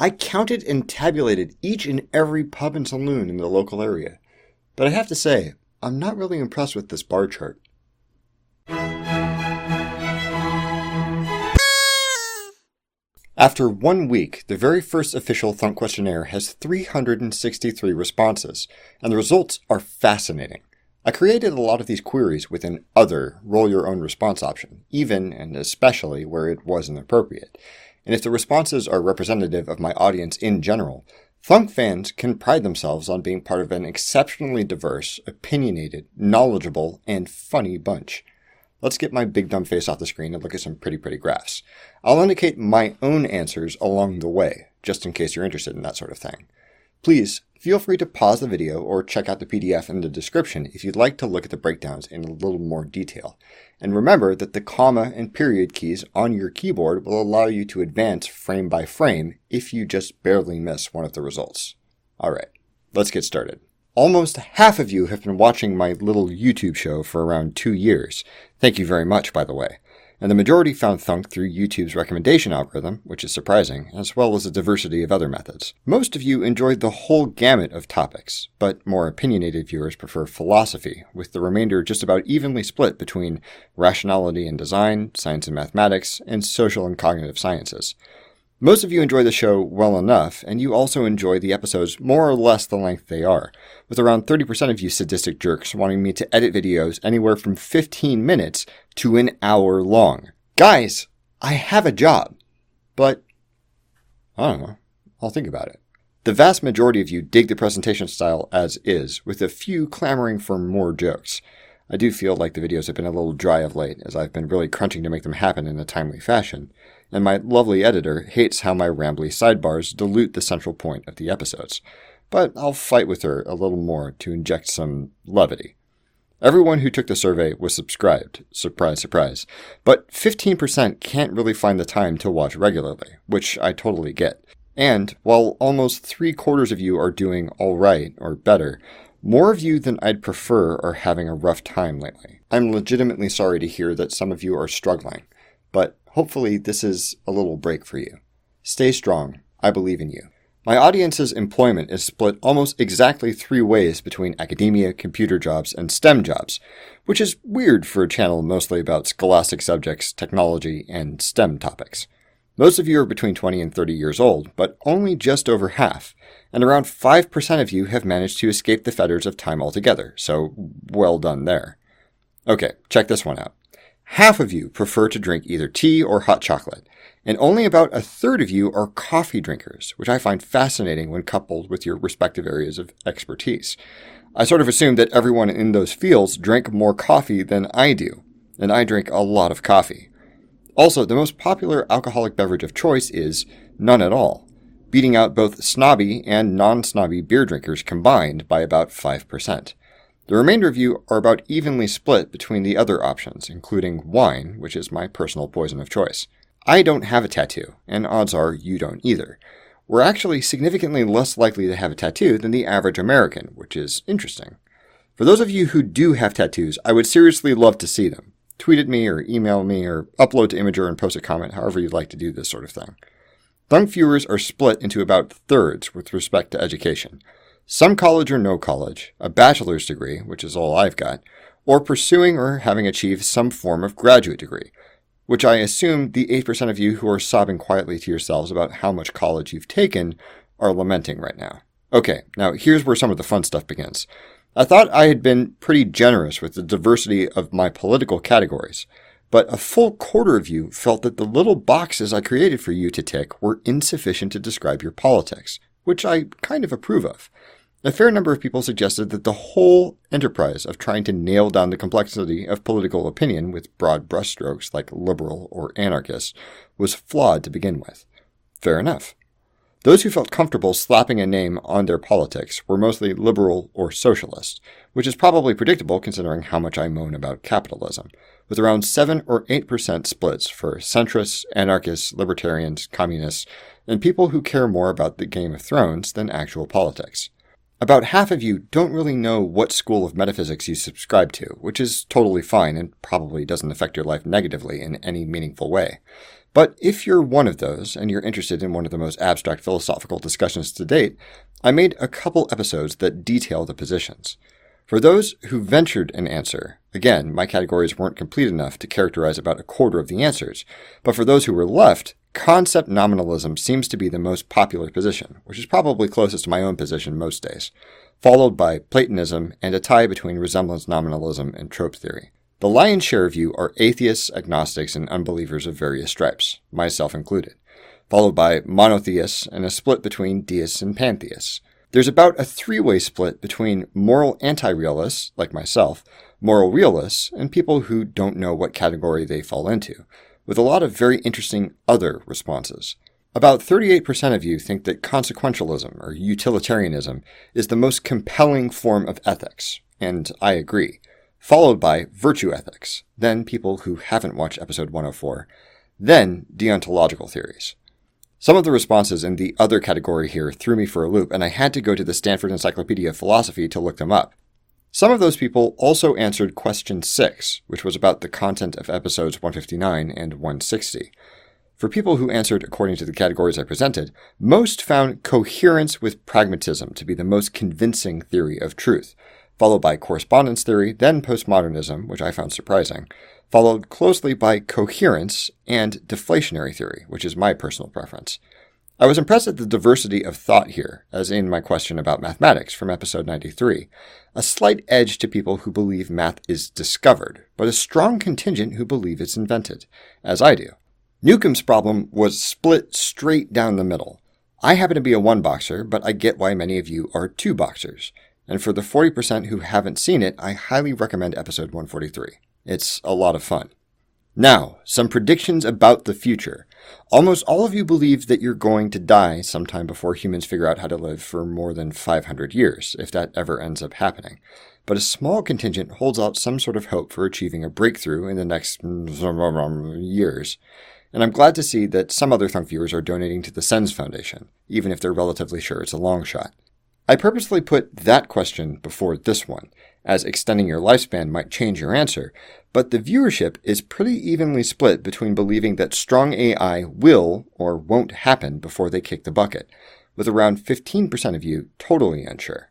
I counted and tabulated each and every pub and saloon in the local area. But I have to say, I'm not really impressed with this bar chart. After one week, the very first official Thunk questionnaire has 363 responses, and the results are fascinating. I created a lot of these queries with an other roll your own response option, even and especially where it wasn't appropriate. And if the responses are representative of my audience in general, Thunk fans can pride themselves on being part of an exceptionally diverse, opinionated, knowledgeable, and funny bunch. Let's get my big dumb face off the screen and look at some pretty pretty graphs. I'll indicate my own answers along the way, just in case you're interested in that sort of thing. Please feel free to pause the video or check out the PDF in the description if you'd like to look at the breakdowns in a little more detail. And remember that the comma and period keys on your keyboard will allow you to advance frame by frame if you just barely miss one of the results. Alright, let's get started. Almost half of you have been watching my little YouTube show for around two years. Thank you very much, by the way and the majority found Thunk through YouTube's recommendation algorithm, which is surprising, as well as a diversity of other methods. Most of you enjoyed the whole gamut of topics, but more opinionated viewers prefer philosophy, with the remainder just about evenly split between rationality and design, science and mathematics, and social and cognitive sciences. Most of you enjoy the show well enough, and you also enjoy the episodes more or less the length they are, with around 30% of you sadistic jerks wanting me to edit videos anywhere from 15 minutes to an hour long. Guys, I have a job, but I don't know. I'll think about it. The vast majority of you dig the presentation style as is, with a few clamoring for more jokes. I do feel like the videos have been a little dry of late, as I've been really crunching to make them happen in a timely fashion, and my lovely editor hates how my rambly sidebars dilute the central point of the episodes. But I'll fight with her a little more to inject some levity. Everyone who took the survey was subscribed, surprise, surprise, but 15% can't really find the time to watch regularly, which I totally get. And while almost three quarters of you are doing alright or better, more of you than I'd prefer are having a rough time lately. I'm legitimately sorry to hear that some of you are struggling, but Hopefully, this is a little break for you. Stay strong. I believe in you. My audience's employment is split almost exactly three ways between academia, computer jobs, and STEM jobs, which is weird for a channel mostly about scholastic subjects, technology, and STEM topics. Most of you are between 20 and 30 years old, but only just over half, and around 5% of you have managed to escape the fetters of time altogether, so well done there. Okay, check this one out. Half of you prefer to drink either tea or hot chocolate, and only about a third of you are coffee drinkers, which I find fascinating when coupled with your respective areas of expertise. I sort of assumed that everyone in those fields drank more coffee than I do, and I drink a lot of coffee. Also, the most popular alcoholic beverage of choice is none at all, beating out both snobby and non snobby beer drinkers combined by about 5%. The remainder of you are about evenly split between the other options, including wine, which is my personal poison of choice. I don't have a tattoo, and odds are you don't either. We're actually significantly less likely to have a tattoo than the average American, which is interesting. For those of you who do have tattoos, I would seriously love to see them. Tweet at me or email me or upload to Imgur and post a comment, however you'd like to do this sort of thing. Thunk viewers are split into about thirds with respect to education some college or no college, a bachelor's degree, which is all I've got, or pursuing or having achieved some form of graduate degree, which I assume the 8% of you who are sobbing quietly to yourselves about how much college you've taken are lamenting right now. Okay, now here's where some of the fun stuff begins. I thought I had been pretty generous with the diversity of my political categories, but a full quarter of you felt that the little boxes I created for you to tick were insufficient to describe your politics, which I kind of approve of. A fair number of people suggested that the whole enterprise of trying to nail down the complexity of political opinion with broad brushstrokes like liberal or anarchist was flawed to begin with. Fair enough. Those who felt comfortable slapping a name on their politics were mostly liberal or socialist, which is probably predictable considering how much I moan about capitalism, with around 7 or 8% splits for centrists, anarchists, libertarians, communists, and people who care more about the Game of Thrones than actual politics. About half of you don't really know what school of metaphysics you subscribe to, which is totally fine and probably doesn't affect your life negatively in any meaningful way. But if you're one of those and you're interested in one of the most abstract philosophical discussions to date, I made a couple episodes that detail the positions. For those who ventured an answer, again, my categories weren't complete enough to characterize about a quarter of the answers, but for those who were left, concept nominalism seems to be the most popular position, which is probably closest to my own position most days, followed by Platonism and a tie between resemblance nominalism and trope theory. The lion's share of you are atheists, agnostics, and unbelievers of various stripes, myself included, followed by monotheists and a split between deists and pantheists. There's about a three way split between moral anti realists, like myself, moral realists, and people who don't know what category they fall into, with a lot of very interesting other responses. About 38% of you think that consequentialism or utilitarianism is the most compelling form of ethics, and I agree, followed by virtue ethics, then people who haven't watched episode 104, then deontological theories. Some of the responses in the other category here threw me for a loop, and I had to go to the Stanford Encyclopedia of Philosophy to look them up. Some of those people also answered question 6, which was about the content of episodes 159 and 160. For people who answered according to the categories I presented, most found coherence with pragmatism to be the most convincing theory of truth, followed by correspondence theory, then postmodernism, which I found surprising, followed closely by coherence and deflationary theory, which is my personal preference. I was impressed at the diversity of thought here, as in my question about mathematics from episode 93. A slight edge to people who believe math is discovered, but a strong contingent who believe it's invented, as I do. Newcomb's problem was split straight down the middle. I happen to be a one boxer, but I get why many of you are two boxers. And for the 40% who haven't seen it, I highly recommend episode 143. It's a lot of fun. Now, some predictions about the future. Almost all of you believe that you're going to die sometime before humans figure out how to live for more than 500 years, if that ever ends up happening. But a small contingent holds out some sort of hope for achieving a breakthrough in the next years. And I'm glad to see that some other Thunk viewers are donating to the SENS Foundation, even if they're relatively sure it's a long shot. I purposely put that question before this one, as extending your lifespan might change your answer, but the viewership is pretty evenly split between believing that strong AI will or won't happen before they kick the bucket, with around 15% of you totally unsure.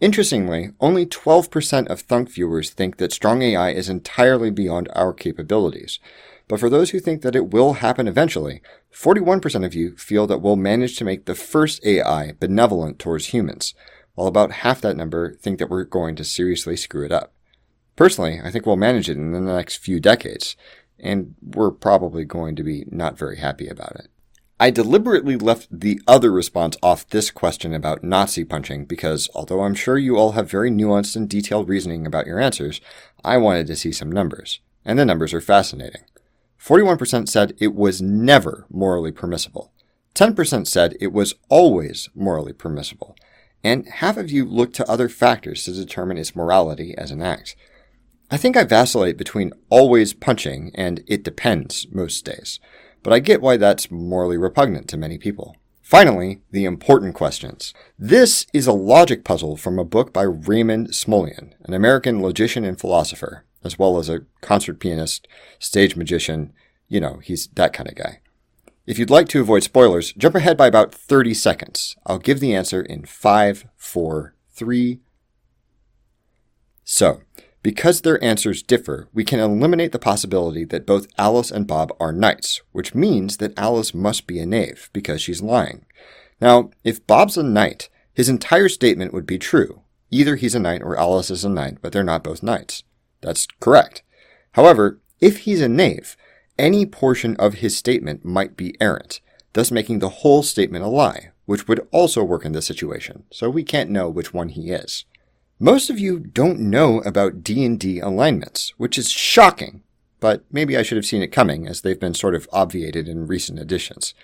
Interestingly, only 12% of Thunk viewers think that strong AI is entirely beyond our capabilities, but for those who think that it will happen eventually, 41% of you feel that we'll manage to make the first AI benevolent towards humans, while about half that number think that we're going to seriously screw it up. Personally, I think we'll manage it in the next few decades, and we're probably going to be not very happy about it. I deliberately left the other response off this question about Nazi punching because although I'm sure you all have very nuanced and detailed reasoning about your answers, I wanted to see some numbers. And the numbers are fascinating. 41% said it was never morally permissible. 10% said it was always morally permissible. And half of you look to other factors to determine its morality as an act. I think I vacillate between always punching and it depends most days, but I get why that's morally repugnant to many people. Finally, the important questions. This is a logic puzzle from a book by Raymond Smullyan, an American logician and philosopher as well as a concert pianist, stage magician. You know, he's that kind of guy. If you'd like to avoid spoilers, jump ahead by about 30 seconds. I'll give the answer in five, four, three. So, because their answers differ, we can eliminate the possibility that both Alice and Bob are knights, which means that Alice must be a knave because she's lying. Now, if Bob's a knight, his entire statement would be true. Either he's a knight or Alice is a knight, but they're not both knights. That's correct. However, if he's a knave, any portion of his statement might be errant, thus making the whole statement a lie, which would also work in this situation, so we can't know which one he is. Most of you don't know about D&D alignments, which is shocking, but maybe I should have seen it coming as they've been sort of obviated in recent editions.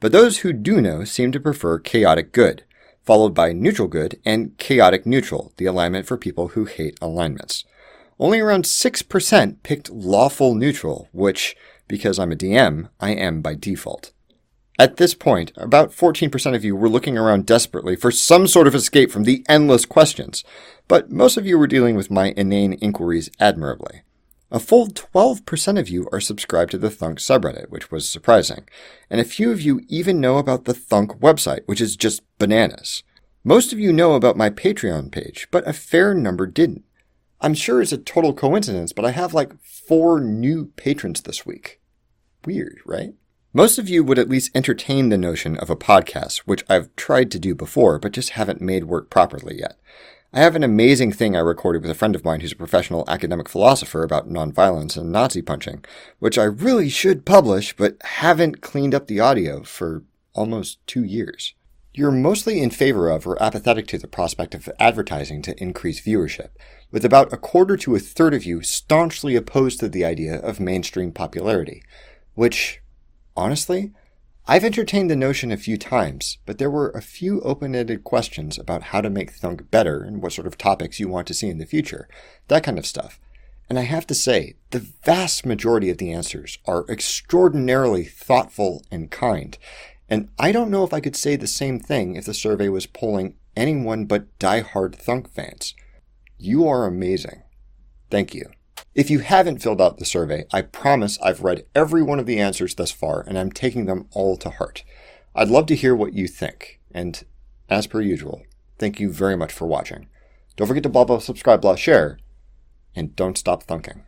But those who do know seem to prefer chaotic good, followed by neutral good and chaotic neutral, the alignment for people who hate alignments only around 6% picked lawful neutral, which, because I'm a DM, I am by default. At this point, about 14% of you were looking around desperately for some sort of escape from the endless questions, but most of you were dealing with my inane inquiries admirably. A full 12% of you are subscribed to the Thunk subreddit, which was surprising. And a few of you even know about the Thunk website, which is just bananas. Most of you know about my Patreon page, but a fair number didn't. I'm sure it's a total coincidence, but I have like four new patrons this week. Weird, right? Most of you would at least entertain the notion of a podcast, which I've tried to do before, but just haven't made work properly yet. I have an amazing thing I recorded with a friend of mine who's a professional academic philosopher about nonviolence and Nazi punching, which I really should publish, but haven't cleaned up the audio for almost two years. You're mostly in favor of or apathetic to the prospect of advertising to increase viewership, with about a quarter to a third of you staunchly opposed to the idea of mainstream popularity, which, honestly, I've entertained the notion a few times, but there were a few open ended questions about how to make Thunk better and what sort of topics you want to see in the future, that kind of stuff. And I have to say, the vast majority of the answers are extraordinarily thoughtful and kind. And I don't know if I could say the same thing if the survey was polling anyone but die-hard Thunk fans. You are amazing. Thank you. If you haven't filled out the survey, I promise I've read every one of the answers thus far and I'm taking them all to heart. I'd love to hear what you think. And as per usual, thank you very much for watching. Don't forget to blah blah subscribe blah share and don't stop thunking.